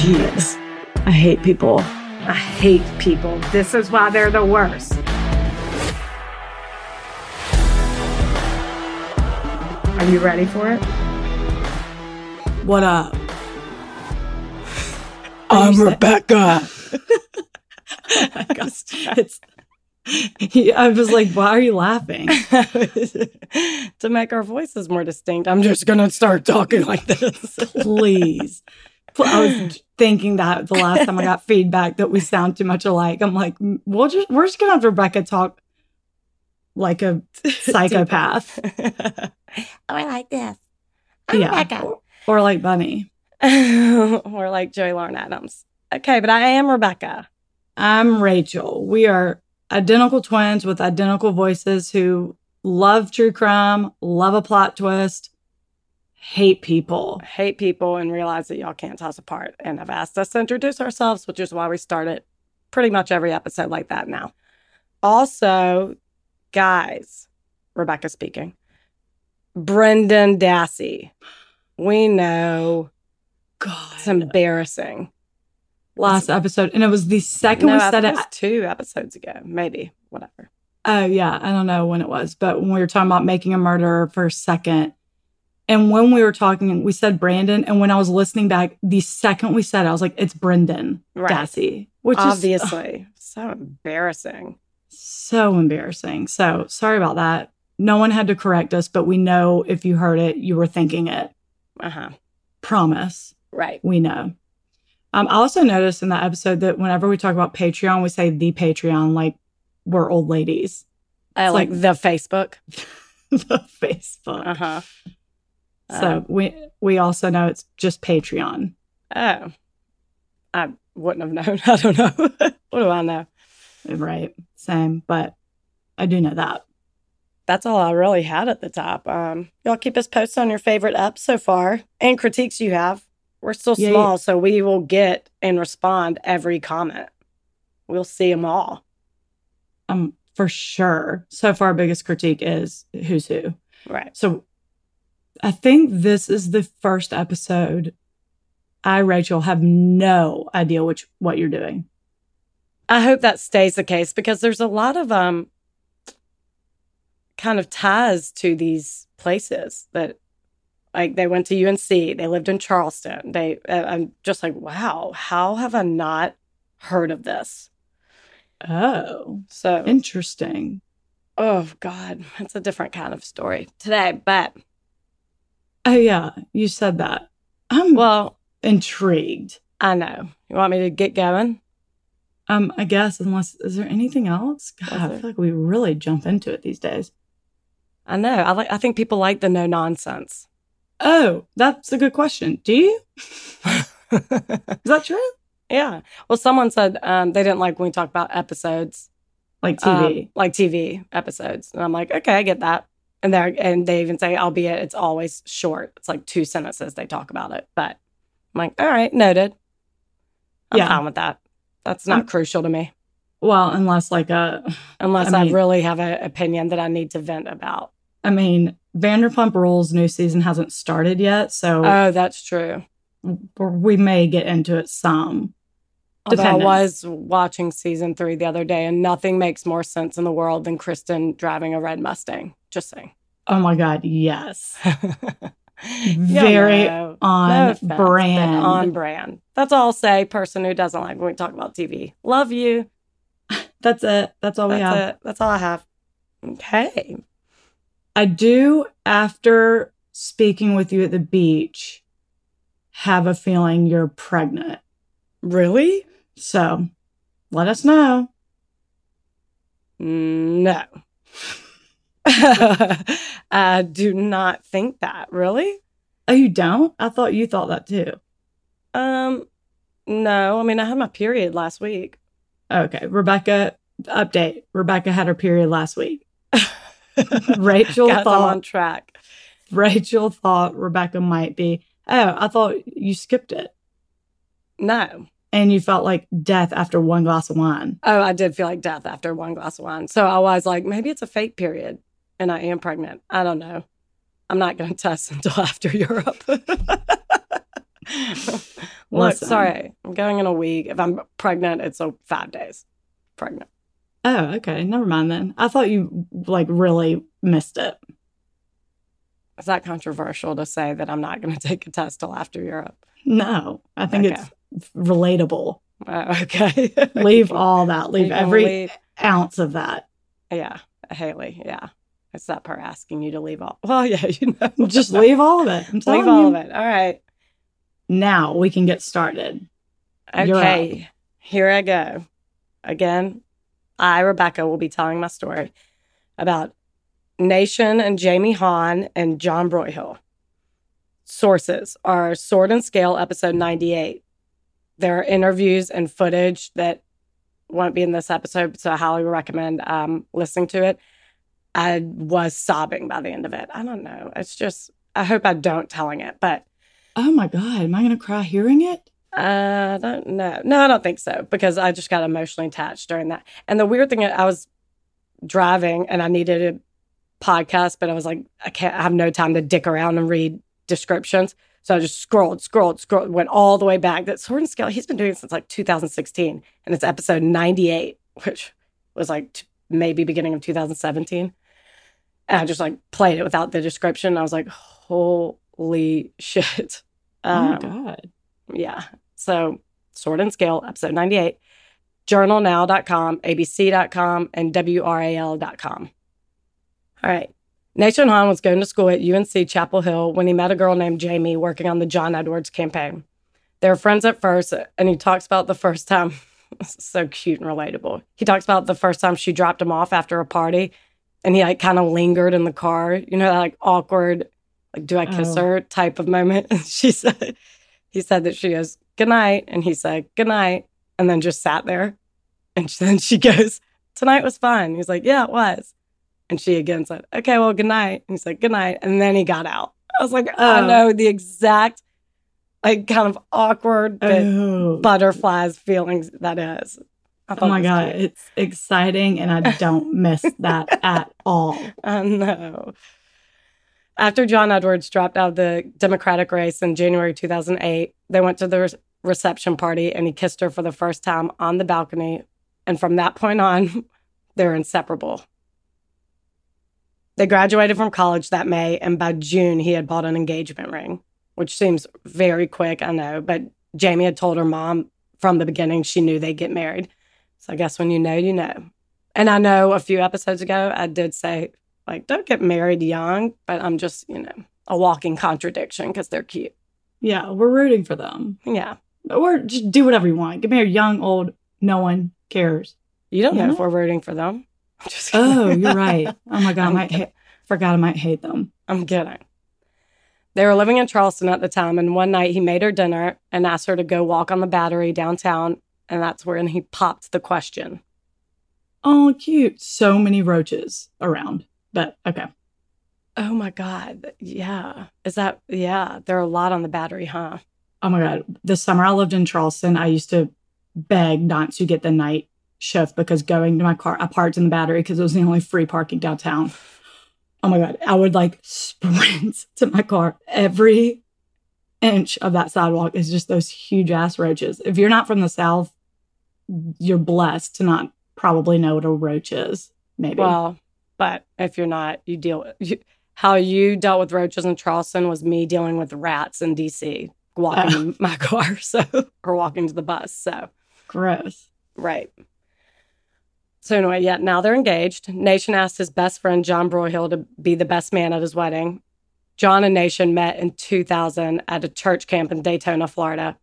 Jeez. I hate people. I hate people. This is why they're the worst. Are you ready for it? What up? I'm Rebecca. it's, he, I was like, why are you laughing? to make our voices more distinct, I'm just gonna start talking like this. Please. I was thinking that the last time I got feedback that we sound too much alike. I'm like, we'll just we're just gonna have Rebecca talk like a psychopath. oh, I like this. I'm yeah. Rebecca. Or, or like Bunny. or like Joey Lauren Adams. Okay, but I am Rebecca. I'm Rachel. We are identical twins with identical voices who love true crime, love a plot twist, hate people. Hate people and realize that y'all can't tell us apart and have asked us to introduce ourselves, which is why we started pretty much every episode like that now. Also, guys, Rebecca speaking. Brendan Dassey. We know God. it's embarrassing. Last episode. And it was the second no, we said it. was two episodes ago, maybe, whatever. Oh, yeah. I don't know when it was, but when we were talking about making a murderer for a second, and when we were talking, we said Brandon. And when I was listening back, the second we said it, I was like, it's Brendan Right. Dassey, which Obviously, so embarrassing. so embarrassing. So sorry about that. No one had to correct us, but we know if you heard it, you were thinking it. Uh huh. Promise. Right. We know. Um, I also noticed in that episode that whenever we talk about Patreon, we say the Patreon like we're old ladies. I It's like, like- the Facebook. the Facebook. Uh huh. So we we also know it's just Patreon. Oh, I wouldn't have known. I don't know. what do I know? Right. Same. But I do know that. That's all I really had at the top. Um, y'all keep us posted on your favorite apps so far and critiques you have. We're still Yeah, small, yeah. so we will get and respond every comment. We'll see them all. Um, for sure. So far, biggest critique is who's who. Right. So I think this is the first episode. I, Rachel, have no idea which what you're doing. I hope that stays the case because there's a lot of um kind of ties to these places that like they went to UNC, they lived in Charleston. They uh, I'm just like, wow, how have I not heard of this? Oh, So, interesting. oh god, that's a different kind of story today, but Oh yeah, you said that. I'm well, intrigued. I know. You want me to get going? Um, I guess unless is there anything else? God, I feel like we really jump into it these days. I know. I like I think people like the no nonsense. Oh, that's a good question. Do you? Is that true? yeah. Well, someone said um, they didn't like when we talk about episodes. Like um, TV? like TV episodes. And I'm like, okay, I get that. And they and they even say, albeit it's always short. It's like two sentences they talk about it. But I'm like, all right, noted. I'm Yeah. fine with that. That's not Um, crucial to me, well, unless like a, unless I I, really have an opinion that I need to vent about. I mean, Vanderpump Rules new season hasn't started yet, so Oh, that's true. we may get into it some. I was watching season three the other day, and nothing makes more sense in the world than Kristen driving a red Mustang. Just saying. Oh my god, yes, very know. on No offense, brand. On brand. That's all I'll say. Person who doesn't like when we talk about TV. Love you. That's it. That's all we have. it. That's all I have. Okay. I do, after speaking with you at the beach, have a feeling you're pregnant. Really? So let us know. No. I do not think that. Really? Oh, you don't? I thought you thought that too. Um, no. I mean, I had my period last week. Okay. Rebecca, update. Rebecca had her period last week. Rachel Guys, I'm thought on track. Rachel thought Rebecca might be. Oh, I thought you skipped it. No. And you felt like death after one glass of wine. Oh, I did feel like death after one glass of wine. So I was like, maybe it's a fake period and I am pregnant. I don't know. I'm not going to test until after Europe. Look, sorry, I'm going in a week. If I'm pregnant, it's a five days. Pregnant. Oh, okay. Never mind then. I thought you like really missed it. Is that controversial to say that I'm not going to take a test till after Europe? No, I think Okay. it's relatable. Okay. Leave all that. Leave every leave- ounce of that. Yeah, Haley. Yeah, it's that her asking you to leave all. Well, yeah, you know, Just leave all of it. I'm leave all you. of it. All right. Now we can get started. Okay, here I go. Again, I, Rebecca, will be telling my story about Nation and Jamie Hahn and John Broyhill. Sources are Sword and Scale, episode 98. There are interviews and footage that won't be in this episode, so I highly recommend um, listening to it. I was sobbing by the end of it. I don't know. It's just, I hope I don't telling it, but Oh my God. Am I going to cry hearing it? uh, I don't know. No, I don't think so because I just got emotionally attached during that. And the weird thing, I was driving and I needed a podcast, but I was like, I can't, I have no time to dick around and read descriptions. So I just scrolled, scrolled, scrolled, went all the way back. That Sword and Scale, he's been doing it since like 2016 and it's episode 98, which was like t- maybe beginning of 2017. And I just like played it without the description. I was like, holy shit. oh my Um, God. yeah. So Sword and Scale, episode 98, journalnow.com, abc.com, and wral.com. All right. Nation Hahn was going to school at UNC Chapel Hill when he met a girl named Jamie working on the John Edwards campaign. They were friends at first, and he talks about the first time. So cute and relatable. He talks about the first time she dropped him off after a party, and he like kind of lingered in the car. You know, that like awkward, like "Do I kiss Oh. her?" type of moment. And she said, he said that she goes good night, and he said good night, and then just sat there. And then she goes, "Tonight was fun." He's like, "Yeah, it was." And she again said, "Okay, well, good night." And he's like, "Good night," and then he got out. I was like, I Oh. know the exact, like, kind of awkward but Oh. butterflies feelings that is. Oh my it God. cute. It's exciting and I don't miss that at all. I know. After John Edwards dropped out of the Democratic race in January 2008, they went to the re- reception party and he kissed her for the first time on the balcony. And from that point on, they're inseparable. They graduated from college that May, and by June, he had bought an engagement ring, which seems very quick, I know. But Jamie had told her mom from the beginning she knew they'd get married. So I guess when you know, you know. And I know a few episodes ago, I did say, like, don't get married young, but I'm just, you know, a walking contradiction because they're cute. Yeah, we're rooting for them. Yeah. Or just do whatever you want. Get married young, old, no one cares. You don't know Yeah. if we're rooting for them. Oh, you're right. Oh my God. I I'm might ha- forgot I might hate them. I'm kidding. They were living in Charleston at the time, and one night he made her dinner and asked her to go walk on the battery downtown. And that's when he popped the question. Oh, cute. So many roaches around. But okay. Oh my God. Yeah. Is that, yeah, there are a lot on the battery, huh? Oh my God. The summer I lived in Charleston, I used to beg not to get the night shift because going to my car, I parked in the battery because it was the only free parking downtown. Oh my God. I would like sprint to my car. Every inch of that sidewalk is just those huge ass roaches. If you're not from the South, you're blessed to not probably know what a roach is. Maybe. Well, but if you're not, you deal with you, how you dealt with roaches in Charleston was me dealing with rats in DC, walking Oh. my car, so or walking to the bus. So Gross. right. So anyway, yeah, now they're engaged. Nation asked his best friend John Broyhill to be the best man at his wedding. John and Nation met in 2000 at a church camp in Daytona, Florida,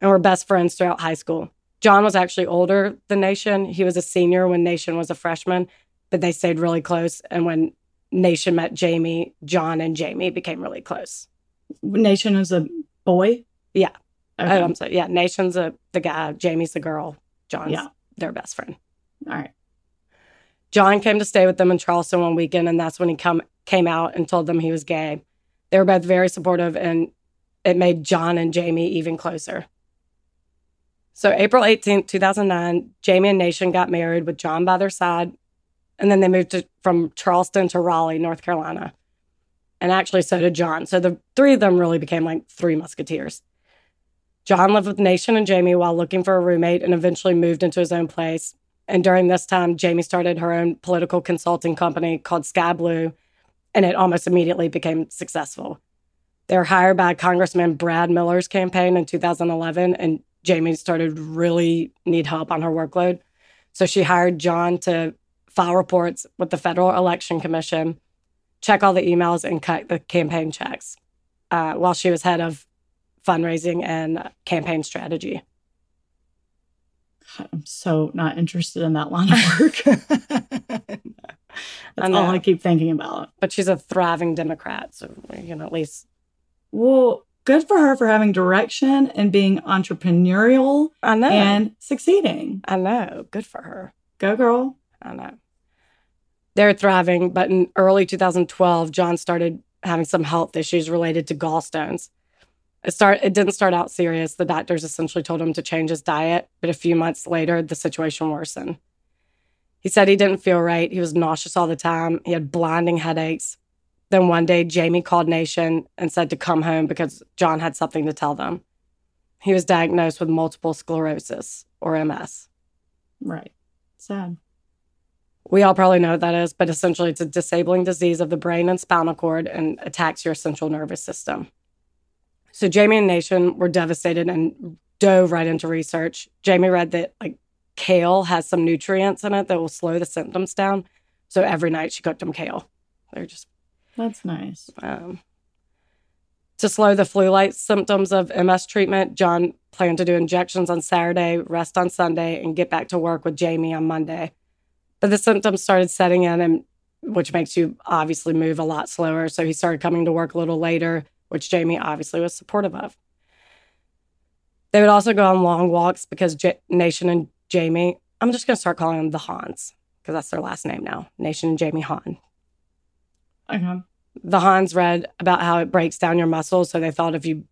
and were best friends throughout high school. John was actually older than Nation. He was a senior when Nation was a freshman, but they stayed really close. And when Nation met Jamie, John and Jamie became really close. Nation is a boy? Yeah. Okay. Oh, I'm sorry. Yeah, Nation's a, the guy, Jamie's the girl, John's Yeah. their best friend. All right. John came to stay with them in Charleston one weekend, and that's when he come came out and told them he was gay. They were both very supportive, and it made John and Jamie even closer. So, April 18th, 2009, Jamie and Nation got married with John by their side, and then they moved to, from Charleston to Raleigh, North Carolina. And actually, so did John. So, the three of them really became like three musketeers. John lived with Nation and Jamie while looking for a roommate and eventually moved into his own place. And during this time, Jamie started her own political consulting company called Sky Blue, and it almost immediately became successful. They were hired by Congressman Brad Miller's campaign in 2011, and Jamie started really need help on her workload. So she hired John to file reports with the Federal Election Commission, check all the emails, and cut the campaign checks uh, while she was head of fundraising and campaign strategy. I'm so not interested in that line of work. That's all I keep thinking about. But she's a thriving Democrat, so you know at least. Well, good for her for having direction and being entrepreneurial. I know and succeeding. I know. Good for her. Go girl. I know. They're thriving, but in early 2012, John started having some health issues related to gallstones. It start it didn't start out serious. The doctors essentially told him to change his diet, but a few months later the situation worsened. He said he didn't feel right. He was nauseous all the time. He had blinding headaches. Then one day Jamie called Nation and said to come home because John had something to tell them. He was diagnosed with multiple sclerosis or MS. Right. Sad. We all probably know what that is, but essentially it's a disabling disease of the brain and spinal cord and attacks your central nervous system. So Jamie and Nation were devastated and dove right into research. Jamie read that like kale has some nutrients in it that will slow the symptoms down. So every night she cooked them kale. They're just that's nice. Um, to slow the flu-like symptoms of MS treatment, John planned to do injections on Saturday, rest on Sunday, and get back to work with Jamie on Monday. But the symptoms started setting in, and which makes you obviously move a lot slower. So he started coming to work a little later which Jamie obviously was supportive of. They would also go on long walks because J- Nation and Jamie, I'm just going to start calling them the Hahns because that's their last name now Nation and Jamie Hahn. Okay. Uh-huh. The Hahns read about how it breaks down your muscles. So they thought if you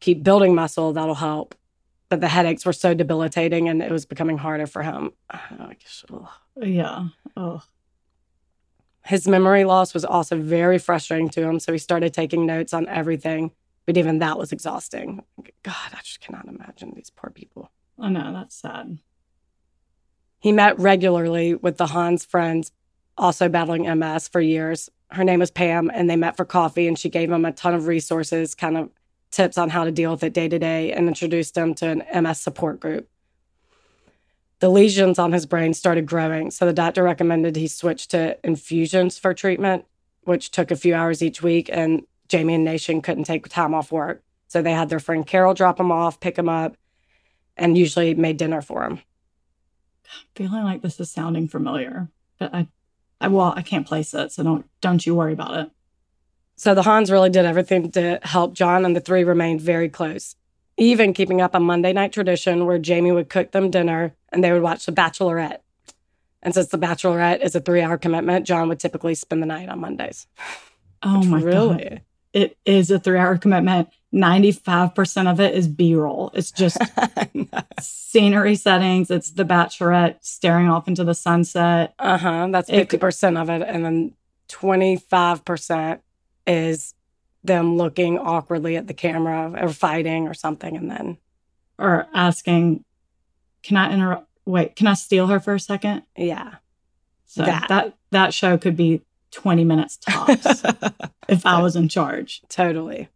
keep building muscle, that'll help. But the headaches were so debilitating and it was becoming harder for him. Oh, yeah. Oh. His memory loss was also very frustrating to him, so he started taking notes on everything, but even that was exhausting. God, I just cannot imagine these poor people. I know, that's sad. He met regularly with the Hahns friends, also battling MS for years. Her name was Pam, and they met for coffee, and she gave him a ton of resources, kind of tips on how to deal with it day to day, and introduced him to an MS support group the lesions on his brain started growing. So the doctor recommended he switch to infusions for treatment, which took a few hours each week. And Jamie and Nation couldn't take time off work. So they had their friend Carol drop him off, pick him up, and usually made dinner for him. Feeling like this is sounding familiar, but I, I well, I can't place it, so don't don't you worry about it. So the Hahns really did everything to help John, and the three remained very close even keeping up a Monday night tradition where Jamie would cook them dinner and they would watch The Bachelorette. And since The Bachelorette is a three hour commitment, John would typically spend the night on Mondays. Oh my really? God. It is a three hour commitment. 95% of it is B roll. It's just scenery settings. It's The Bachelorette staring off into the sunset. Uh huh. That's 50% it, of it. And then 25% is them looking awkwardly at the camera or fighting or something and then or asking can i interrupt wait can i steal her for a second? Yeah. So that. that, that show could be 20 minutes tops if i was in charge. Totally.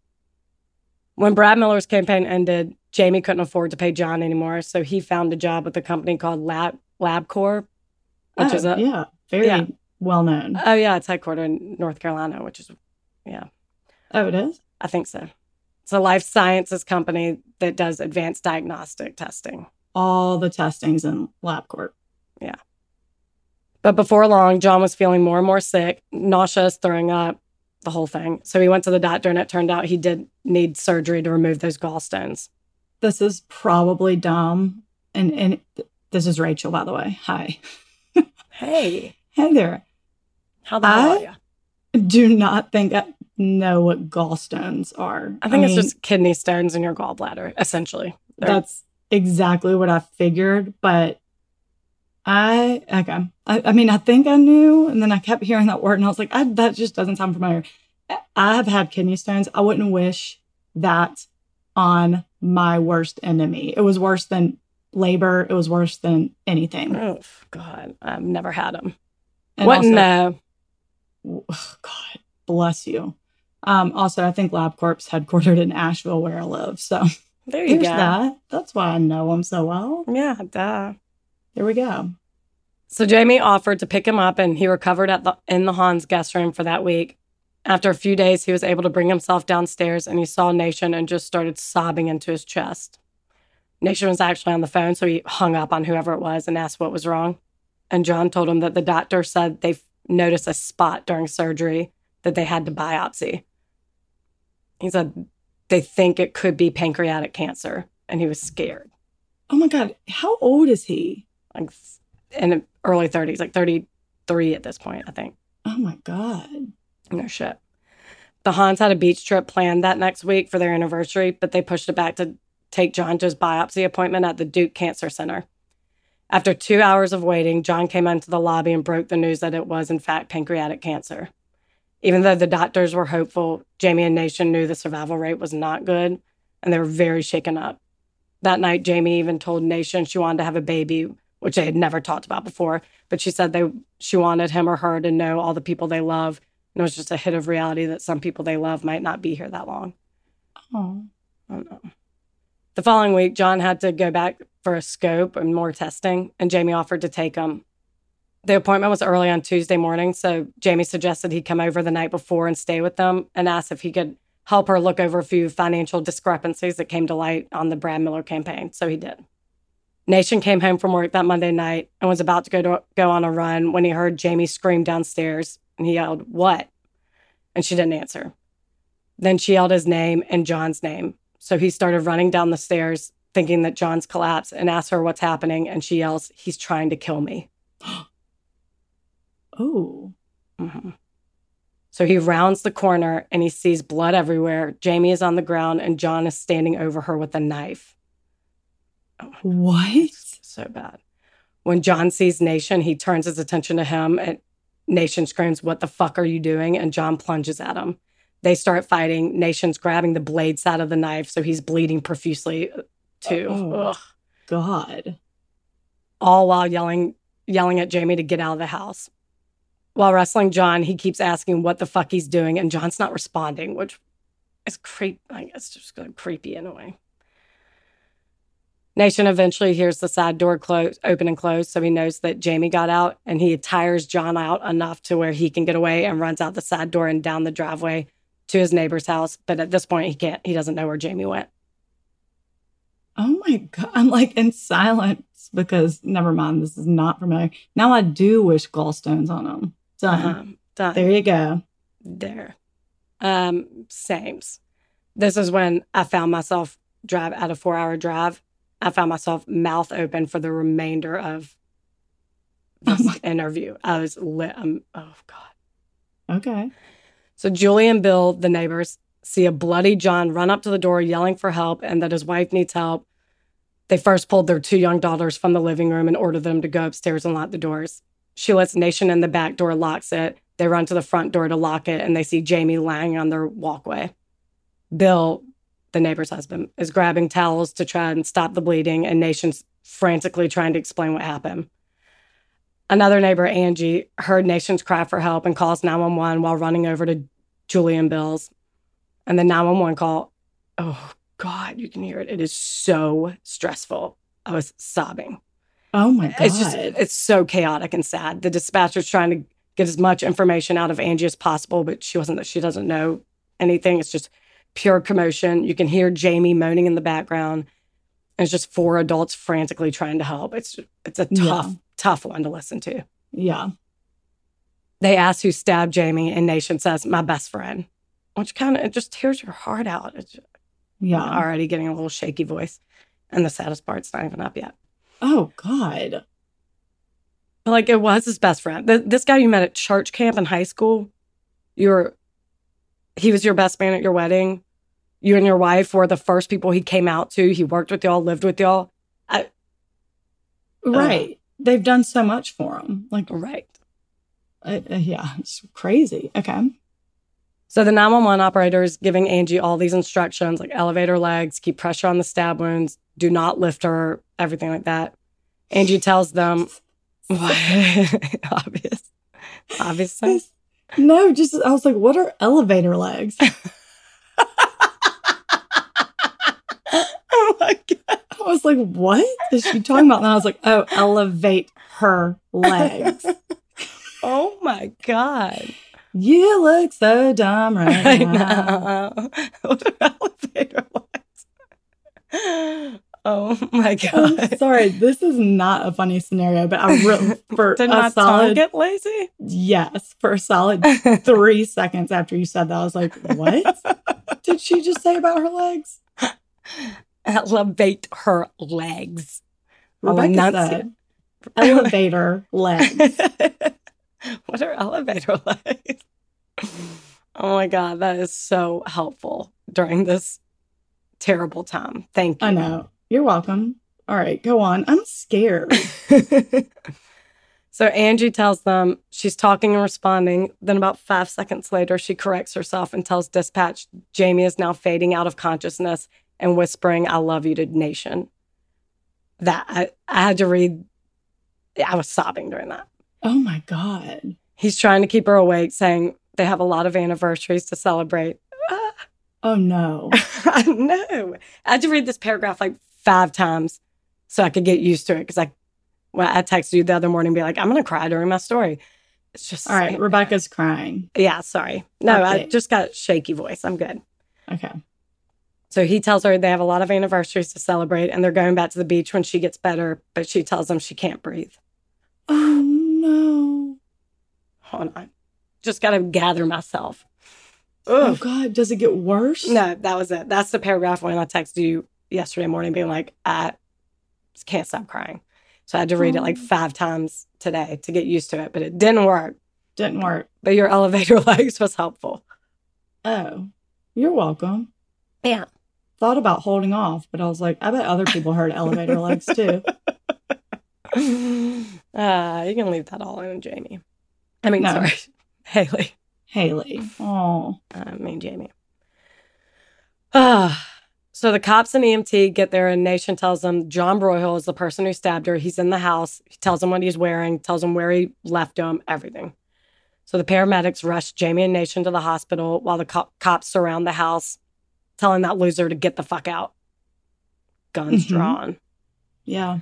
When brad miller's campaign ended jamie couldn't afford to pay john anymore so he found a job with a company called lab labcorp which oh, is a yeah. Very yeah. well known. Oh yeah. It's headquartered in north carolina which is yeah. Oh, it is? I think so. It's a life sciences company that does advanced diagnostic testing. All the testings in LabCorp. Yeah. But before long, John was feeling more and more sick, nauseous, throwing up, the whole thing. So he went to the doctor, and it turned out he did need surgery to remove those gallstones. This is probably dumb. And, and this is Rachel, by the way. Hi. hey. Hey there. How the hell I are you? Do not think I know what gallstones are. I think I it's mean, just kidney stones in your gallbladder, essentially. They're- that's exactly what I figured, but I okay. I, I, mean, I think I knew, and then I kept hearing that word, and I was like, I, that just doesn't sound familiar. I have had kidney stones. I wouldn't wish that on my worst enemy. It was worse than labor. It was worse than anything. Oh God, I've never had them. And what? also- no. Oh, God bless you. Um, also, I think LabCorp's headquartered in Asheville, where I live. So There you there's go. that. That's why I know him so well. Yeah, duh. There we go. So Jamie offered to pick him up, and he recovered at the in the Hahns guest room for that week. After a few days, he was able to bring himself downstairs, and he saw Nation and just started sobbing into his chest. Nation was actually on the phone, so he hung up on whoever it was and asked what was wrong. And John told him that the doctor said they noticed a spot during surgery that they had to biopsy. He said they think it could be pancreatic cancer, and he was scared. Oh my God. How old is he? like in the early 30s, like 33 at this point, I think. Oh my God. No shit. The Hahns had a beach trip planned that next week for their anniversary, but they pushed it back to take John to his biopsy appointment at the Duke Cancer Center. After two hours of waiting, John came into the lobby and broke the news that it was, in fact, pancreatic cancer. Even though the doctors were hopeful, Jamie and Nation knew the survival rate was not good, and they were very shaken up. That night, Jamie even told Nation she wanted to have a baby, which they had never talked about before. But she said they she wanted him or her to know all the people they love, and it was just a hit of reality that some people they love might not be here that long. Oh. I don't know. The following week, John had to go back for a scope and more testing, and Jamie offered to take him. The appointment was early on Tuesday morning, so Jamie suggested he come over the night before and stay with them and asked if he could help her look over a few financial discrepancies that came to light on the Brad Miller campaign. So he did. Nation came home from work that Monday night and was about to go to go on a run when he heard Jamie scream downstairs and he yelled, What? And she didn't answer. Then she yelled his name and John's name. So he started running down the stairs, thinking that John's collapsed, and asked her what's happening. And she yells, He's trying to kill me. Oh. Mhm. So he rounds the corner and he sees blood everywhere. Jamie is on the ground and John is standing over her with a knife. What? So bad. When John sees Nation, he turns his attention to him and Nation screams, What the fuck are you doing? And John plunges at him. They start fighting. Nation's grabbing the blade side of the knife, so he's bleeding profusely uh, too. Oh. Ugh. God. all while yelling yelling at Jamie to get out of the house. While wrestling John, he keeps asking what the fuck he's doing, and John's not responding, which is creep. I guess just kind of creepy in a way. Nation eventually hears the side door close, open and close, so he knows that Jamie got out, and he tires John out enough to where he can get away and runs out the side door and down the driveway to his neighbor's house. But at this point, he can't. He doesn't know where Jamie went. Oh my God. I'm like in silence because never mind. This is not familiar. Now I do wish gallstones on them. Done. Uh-huh. Done. There you go. there. Um, sames. This is when I found myself drive at a four hour drive. I found myself mouth open for the remainder of Oh this my- interview. I was lit. Um, oh God. Okay. So Julie and Bill, the neighbors, see a bloody John run up to the door yelling for help and that his wife needs help. They first pulled their two young daughters from the living room and ordered them to go upstairs and lock the doors. She lets Nation in the back door, locks it. They run to the front door to lock it, and they see Jamie lying on their walkway. Bill, the neighbor's husband, is grabbing towels to try and stop the bleeding, and Nation's frantically trying to explain what happened. Another neighbor, Angie, heard Nation's cry for help and calls 911 while running over to Julie and Bill's. And the 911 call, oh God, you can hear it. It is so stressful. I was sobbing. Oh my God. It's just, it's so chaotic and sad. The dispatcher's trying to get as much information out of Angie as possible, but she wasn't, that she doesn't know anything. It's just pure commotion. You can hear Jamie moaning in the background. And it's just four adults frantically trying to help. It's, it's a Yeah. tough, tough one to listen to. yeah. They ask who stabbed Jamie, and Nation says, my best friend, which kind of, it just tears your heart out. It's Yeah. already getting a little shaky voice. And the saddest part's not even up yet. Oh God. Like it was his best friend. Th- this guy you met at church camp in high school, you were, he was your best man at your wedding. You and your wife were the first people he came out to. He worked with y'all, lived with y'all. Right. They've done so much for him. Like, Right. uh, uh, yeah, it's crazy. Okay. So the 911 operator is giving Angie all these instructions like elevate her legs, keep pressure on the stab wounds, do not lift her, everything like that. Angie tells them, Why? obvious, obviously. No, just I was like, what are elevator legs? oh my God. I was like, what is she talking about? And I was like, oh, elevate her legs. Oh my God. You look so dumb right I now. know. What are elevator legs? Oh my I'm God. sorry, this is not a funny scenario, but I really for Did a solid get lazy? yes, for a solid three seconds after you said that, I was like, what did she just say about her legs? Elevate her legs. Rebecca said, elevator legs. what are elevator lights? Oh my God, that is so helpful during this terrible time. Thank you. I know. You're welcome. All right, go on. I'm scared. so Angie tells them she's talking and responding. Then, about five seconds later, she corrects herself and tells dispatch Jamie is now fading out of consciousness and whispering, I love you to nation. That I, I had to read, I was sobbing during that. Oh my God. He's trying to keep her awake, saying they have a lot of anniversaries to celebrate. Oh no. I know. I had to read this paragraph like five times so I could get used to it because I, well, I texted you the other morning, be like, I'm gonna cry during my story. It's just All right, Rebecca's crying. Yeah, sorry. No, I just got shaky voice. I'm good. Okay. So he tells her they have a lot of anniversaries to celebrate and they're going back to the beach when she gets better, but she tells him she can't breathe. Oh no. Hold on. Just got to gather myself. Oh God, does it get worse? No, that was it. That's the paragraph when I texted you yesterday morning being like, I can't stop crying. So I had to read it like Oh. five times today to get used to it, but it didn't work. Didn't work. But your elevator legs was helpful. Oh, you're welcome. Yeah. Thought about holding off, but I was like, I bet other people heard elevator legs too. uh, you can leave that all in, Jamie. I mean, No. sorry, Haley. Haley. Oh. I mean, Jamie. Ah. so the cops and EMT get there, and Nation tells them John Broyhill is the person who stabbed her. He's in the house. He tells them what he's wearing, tells them where he left him, everything. So the paramedics rush Jamie and Nation to the hospital while the co- cops surround the house, telling that loser to get the fuck out. Guns Mhm. drawn. Yeah.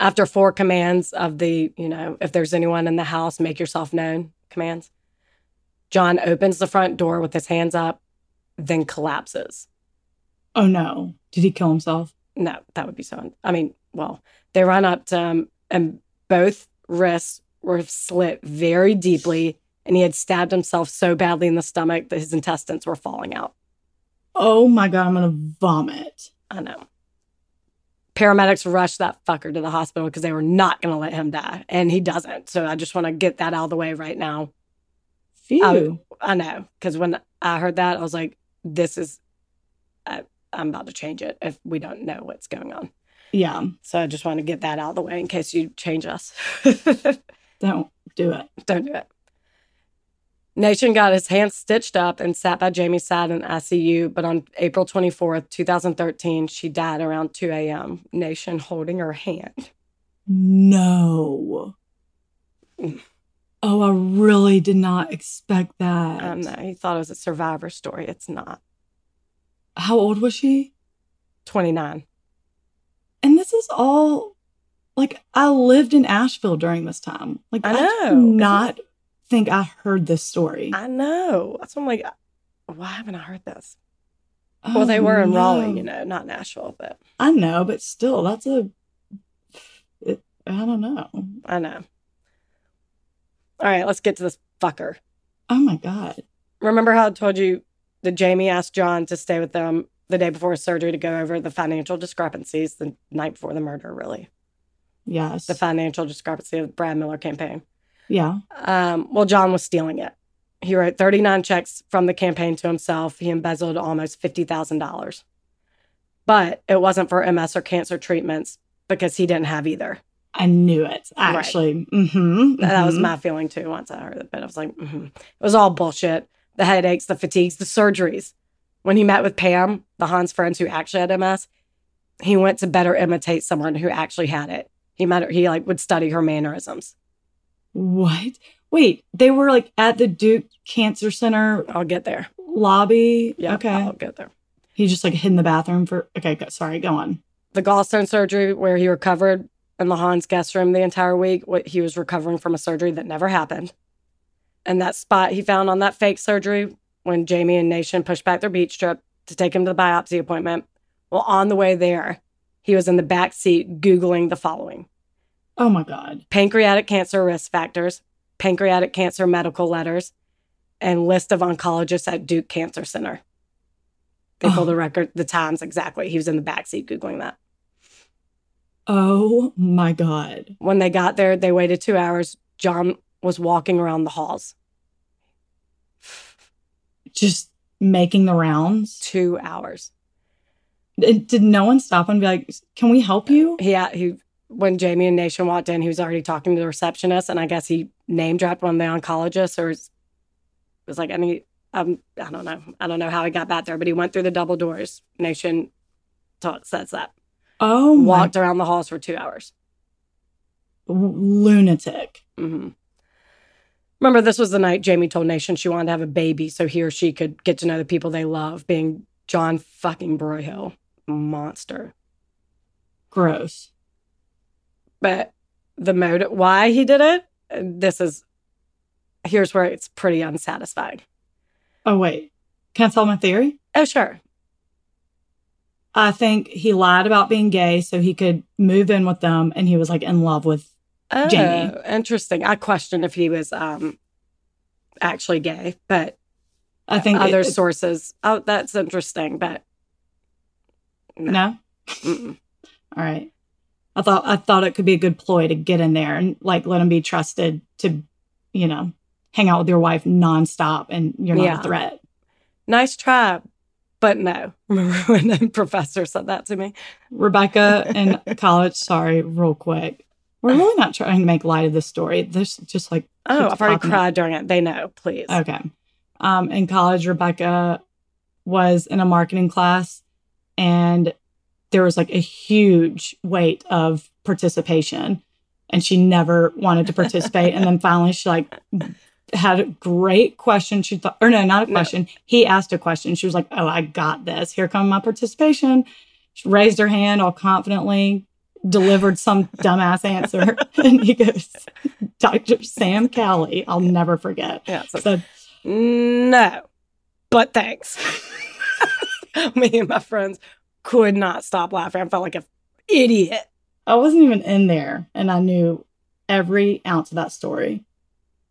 After four commands of the, you know, if there's anyone in the house, make yourself known commands, John opens the front door with his hands up, then collapses. Oh no. Did he kill himself? No, that would be so. I mean, well, they run up to him, and both wrists were slit very deeply, and he had stabbed himself so badly in the stomach that his intestines were falling out. Oh my God, I'm gonna vomit. I know. Paramedics rushed that fucker to the hospital because they were not going to let him die, and he doesn't. So I just want to get that out of the way right now. Um, Phew. I know because when I heard that, I was like, "This is, I, I'm about to change it if we don't know what's going on." yeah. So I just want to get that out of the way in case you change us. Don't do it. don't do it. Nation got his hands stitched up and sat by Jamie's side in ICU, but on April 24th, 2013, she died around 2 a.m. Nation holding her hand. No. Mm. Oh, I really did not expect that. Um, no, he thought it was a survivor story. It's not. How old was she? 29. And this is all like I lived in Asheville during this time. Like I I, know. do not think I heard this story. I know. That's why I'm like, why haven't I heard this? Oh, well, they were in no. Raleigh, you know, not Nashville, but I know, but still, that's a. It, I don't know. I know. All right, let's get to this fucker. Oh my god. Remember how I told you that Jamie asked John to stay with them the day before his surgery to go over the financial discrepancies the night before the murder, really? Yes. The financial discrepancy of the Brad Miller campaign. Yeah. Um, well, John was stealing it. He wrote 39 checks from the campaign to himself. He embezzled almost $50,000. But it wasn't for MS or cancer treatments because he didn't have either. I knew it. Right. Actually. Mm-hmm, That- was mhm. my feeling too once I heard it. But I was like, mhm. it was all bullshit. the headaches, the fatigues, the surgeries. When he met with Pam, the Hahns friends who actually had MS, he went to better imitate someone who actually had it. He met her, he like would study her mannerisms. What? Wait, they were like at the Duke Cancer Center I'll get there. lobby. Yeah, Okay. I'll get there. He just like hid in the bathroom for. Okay, go, sorry. Go on. The gallstone surgery, where he recovered in the Hahns guest room the entire week, what he was recovering from a surgery that never happened. And that spot he found on that fake surgery when Jamie and Nation pushed back their beach trip to take him to the biopsy appointment. Well, on the way there, he was in the back seat Googling the following Oh my God. pancreatic cancer risk factors, pancreatic cancer medical letters, and list of oncologists at Duke Cancer Center. They pulled Oh. the record, the times exactly. He was in the backseat Googling that. Oh my God. When they got there, they waited two hours. John was walking around the halls. Just making the rounds. Two hours. Did, no one stop and be like, "Can we help you?" He, he, when Jamie and Nation walked in, he was already talking to the receptionist, and I guess he name dropped one of the oncologists, or it was like any, um, I don't know, I don't know how he got back there, but he went through the double doors. Nation ta- says that. Oh my walked around the halls for two hours. lunatic. hmm Remember, this was the night Jamie told Nation she wanted to have a baby so he or she could get to know the people they love, being John fucking Broyhill, monster. Gross. But the motive, why he did it, this is, here's where it's pretty unsatisfying. Oh wait, can I tell my theory? Oh, sure. I think he lied about being gay so he could move in with them, and he was like in love with. Oh, Jamie. interesting. I question if he was um actually gay, but I think other it- sources, oh, that's interesting, but no. mm-mm. All right. I thought I thought it could be a good ploy to get in there and like let him be trusted to, you know, hang out with your wife nonstop, and you're not Yeah. a threat. nice try, but no. Remember when the professor said that to me? Rebecca in college. Sorry, real quick. We're really not trying to make light of this story. This just like Oh, I've already popping up. cried during it. They know, please. Okay. Um, in college, Rebecca was in a marketing class, and there was like a huge weight of participation, and she never wanted to participate. and then finally, she like had a great question. She thought, or no, not a No. question. He asked a question. She was like, "Oh, I got this. Here come my participation." She raised her hand all confidently, delivered some dumbass answer, and he goes, "Dr. Sam Callie, I'll never forget." Yeah. So, So no, but thanks. me and my friends could not stop laughing. I felt like an idiot. I wasn't even in there, and I knew every ounce of that story.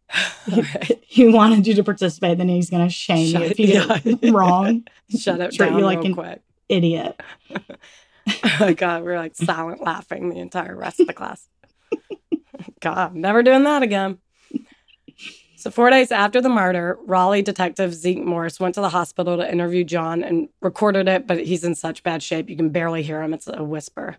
He, he wanted you to participate, then he's going to shame you if you get wrong. Shut up, Treat down you like an quick. idiot. Oh my God, we are like silent laughing the entire rest of the class. God, never doing that again. So, four days after the murder, Raleigh detective Zeke Morris went to the hospital to interview John and recorded it, but he's in such bad shape you can barely hear him. It's a whisper.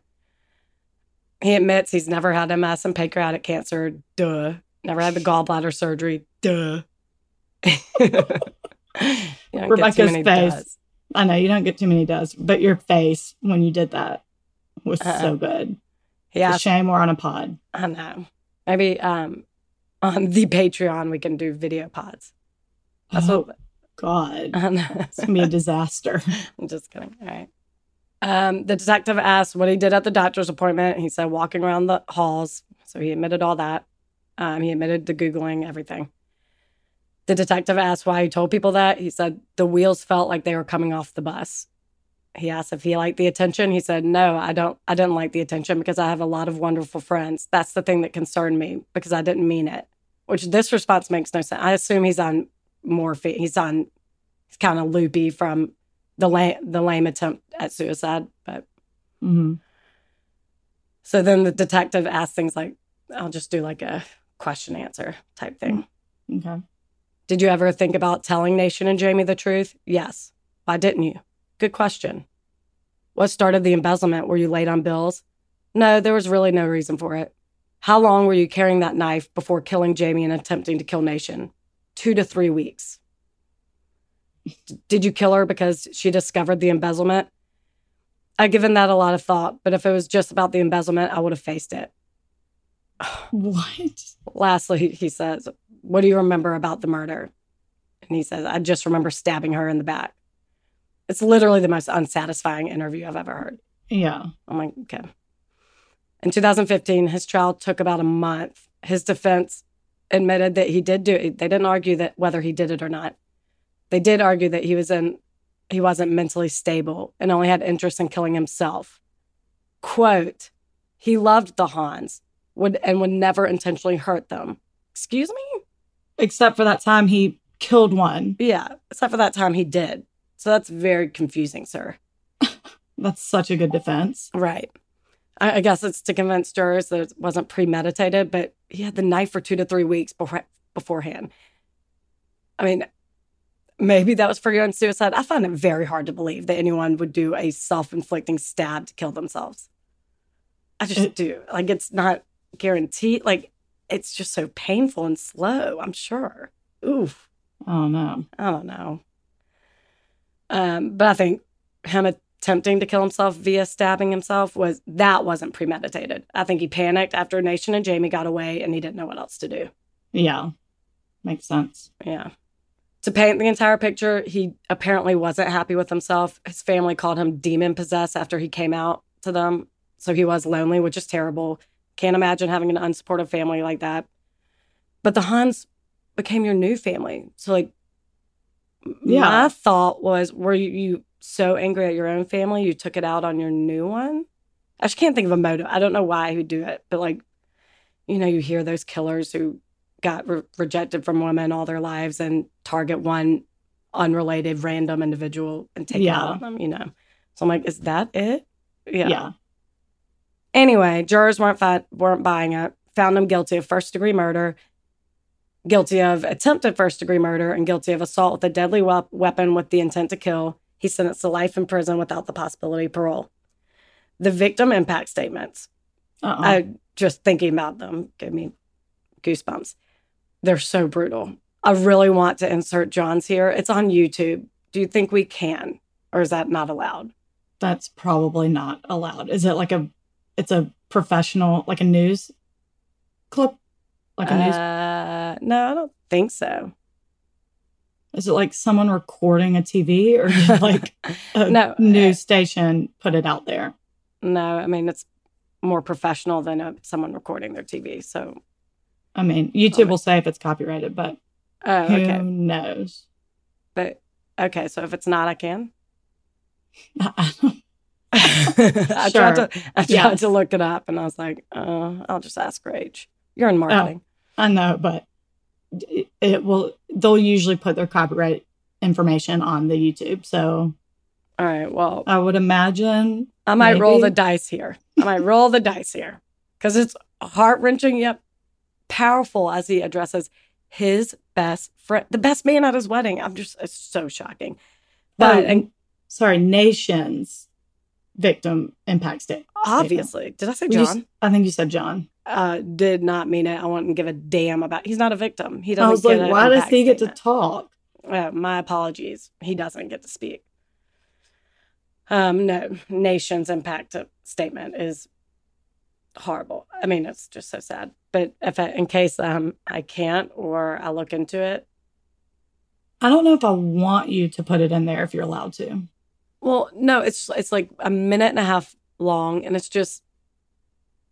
He admits he's never had MS and pancreatic cancer. Duh. Never had the gallbladder surgery. Duh. You don't get too Rebecca's face. duhs. I know you don't get too many does, but your face when you did that was Uh-uh. so good. Yeah, It's a shame we're on a pod. I know. Maybe um, on the Patreon we can do video pods. That's oh, what God. It's going to be a disaster. I'm just kidding. All right. Um, the detective asked what he did at the doctor's appointment. He said walking around the halls. So he admitted all that. Um, he admitted the Googling, everything. The detective asked why he told people that. He said the wheels felt like they were coming off the bus. He asked if he liked the attention. He said, No, I don't. I didn't like the attention because I have a lot of wonderful friends. That's the thing that concerned me because I didn't mean it. Which this response makes no sense. I assume he's on morphine. He's on, he's kind of loopy from the lame, the lame attempt at suicide. But hmm so then the detective asks things like, I'll just do like a question answer type thing. Okay. Did you ever think about telling Nation and Jamie the truth? Yes. Why didn't you? Good question. What started the embezzlement? Were you late on bills? No, there was really no reason for it. How long were you carrying that knife before killing Jamie and attempting to kill Nation? Two to three weeks. Did you kill her because she discovered the embezzlement? I've given that a lot of thought, but if it was just about the embezzlement, I would have faced it. What? Lastly, he says, What do you remember about the murder? And he says, I just remember stabbing her in the back. It's literally the most unsatisfying interview I've ever heard. Yeah. I'm like, okay. In 2015, his trial took about a month. His defense admitted that he did do it. They didn't argue that whether he did it or not. They did argue that he was in he wasn't mentally stable and only had interest in killing himself. Quote, he loved the Hahns would and would never intentionally hurt them. Excuse me? Except for that time he killed one. Yeah, except for that time he did. So that's very confusing, sir. That's such a good defense. Right. I, I guess it's to convince jurors that it wasn't premeditated, but he had the knife for two to three weeks before, beforehand. I mean, maybe that was for your own suicide. I find it very hard to believe that anyone would do a self inflicting stab to kill themselves. I just It- do. Like, it's not guaranteed. Like, it's just so painful and slow, I'm sure. Oof. Oh no. I don't know. Um, but I think him attempting to kill himself via stabbing himself was that wasn't premeditated. I think he panicked after Nation and Jamie got away and he didn't know what else to do. Yeah. Makes sense. Yeah. To paint the entire picture, he apparently wasn't happy with himself. His family called him demon possessed after he came out to them. So he was lonely, which is terrible. Can't imagine having an unsupportive family like that. But the Hahns became your new family. So, like, Yeah. my thought was, were you, you so angry at your own family you took it out on your new one? I just can't think of a motive. I don't know why he would do it, but like, you know, you hear those killers who got re- rejected from women all their lives and target one unrelated random individual and take it Yeah. out on them, you know. So I'm like, is that it? Yeah. Yeah. Anyway, jurors weren't fi- weren't buying it. Found him guilty of first degree murder, guilty of attempted first degree murder, and guilty of assault with a deadly weapon with the intent to kill. He's sentenced to life in prison without the possibility of parole. The victim impact statements. Uh-uh. I just thinking about them gave me goosebumps. They're so brutal. I really want to insert John's here. It's on YouTube. Do you think we can, or is that not allowed? That's probably not allowed. Is it like a it's a professional like a news clip? Like a news Uh, no, I don't think so. Is it like someone recording a TV or like a No, news station put it out there? No, I mean it's more professional than a, someone recording their TV. So, I mean, YouTube will say if it's copyrighted, but oh, who okay, knows? but okay. So if it's not, I can. I don't- tried to I tried Yeah. to look it up, and I was like, uh, I'll just ask Rage. You're in marketing. I know, but it will. They'll usually put their copyright information on the YouTube, so All right. Well, I would imagine. I might roll the dice here. I might roll the dice here because it's heart wrenching yet powerful as he addresses his best friend, the best man at his wedding. I'm just, it's so shocking. But, Oh, and Sorry, nations victim impact state. obviously, did I say You John? I think you said John. Uh, did not mean it. I wouldn't give a damn about. He's not a victim. He doesn't. I was get like, why does he get to talk? Uh, my apologies. He doesn't get to speak. Um, no, nation's impact statement is horrible. I mean, it's just so sad. But if I, in case um I can't or I look into it, I don't know if I want you to put it in there if you're allowed to. well, no, it's it's like a minute and a half long, and it's just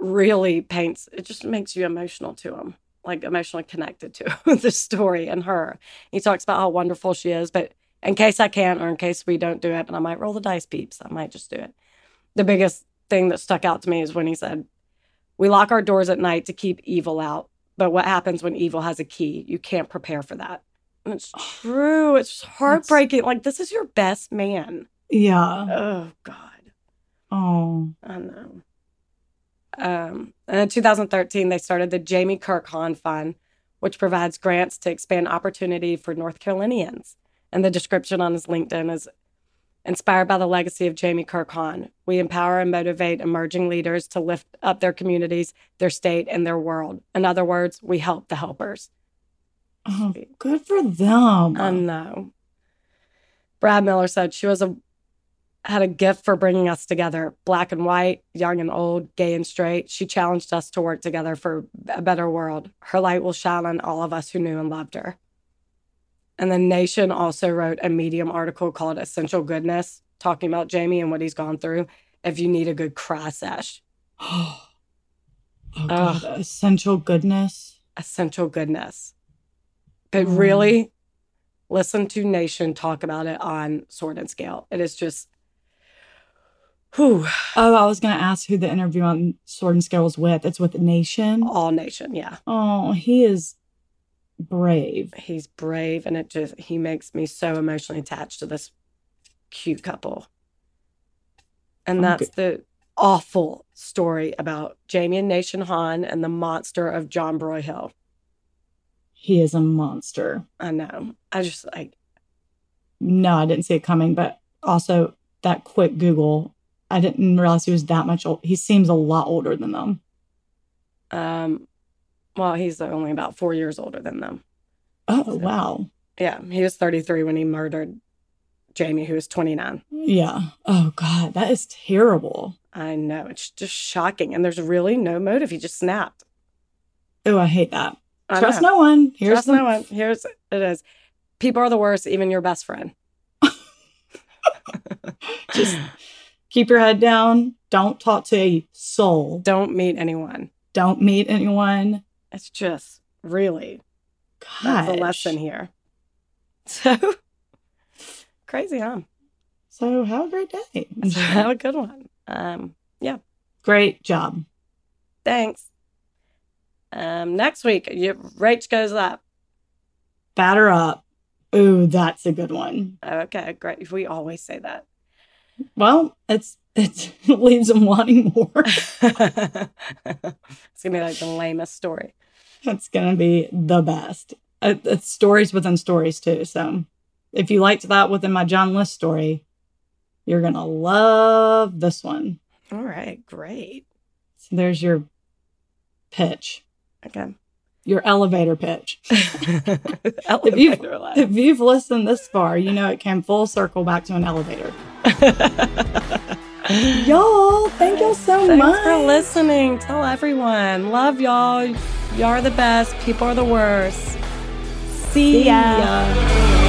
really paints. It just makes you emotional to him, like emotionally connected to the story and her. He talks about how wonderful she is, but in case I can't, or in case we don't do it, and I might roll the dice, peeps, I might just do it. The biggest thing that stuck out to me is when he said, "We lock our doors at night to keep evil out, but what happens when evil has a key? You can't prepare for that." And it's true. It's heartbreaking. Like this is your best man. Yeah. Oh God. Oh. I know. Um, and in 2013, they started the Jamie Kirk Hahn Fund, which provides grants to expand opportunity for North Carolinians. And the description on his LinkedIn is inspired by the legacy of Jamie Kirk Hahn. We empower and motivate emerging leaders to lift up their communities, their state, and their world. In other words, we help the helpers. Oh, good for them. I know. Brad Miller said she was a had a gift for bringing us together, black and white, young and old, gay and straight. She challenged us to work together for a better world. Her light will shine on all of us who knew and loved her. And the Nation also wrote a Medium article called Essential Goodness, talking about Jamie and what he's gone through. If you need a good cry sesh, oh God, essential goodness. Essential Goodness. But Mm. really, listen to Nation talk about it on Sword and Scale. It is just, whew, Oh, I was gonna ask who the interview on Sword and Scale was with. It's with Nation. all Nation. Yeah. Oh, he is brave. he's brave and it just he makes me so emotionally attached to this cute couple and that's the awful story about jamie and nation hahn and the monster of john broyhill He is a monster. i know i just like No, I didn't see it coming, but also that quick Google, I didn't realize he was that much old. He seems a lot older than them. um well he's only about four years older than them Oh, So- wow. yeah he was 33 when he murdered jamie who was 29 Yeah. Oh, God. That is terrible. i know it's just shocking and there's really no motive he just snapped Oh, I hate that. I Trust know. no one. Here's Trust the no one. Here's it is. People are the worst, even your best friend. Just keep your head down. Don't talk to a soul. Don't meet anyone. Don't meet anyone. It's just really that's a lesson here. So crazy, huh? So have a great day. Have a good one. Um, yeah. Great job. thanks. Um, next week, your Rach goes up. Batter up. Ooh, that's a good one. Okay, great. We always say that. Well, it's it leaves them wanting more. it's gonna be like the lamest story. It's gonna be the best. It, it's stories within stories too. So if you liked that within my John List story, you're gonna love this one. All right, great. So there's your pitch, Okay. your elevator pitch. Elevator laugh. If you've listened this far, you know it came full circle back to an elevator. Y'all, thank y'all so Thanks much for listening. Tell everyone. Love y'all. Y'all are the best. People are the worst. See See ya. ya.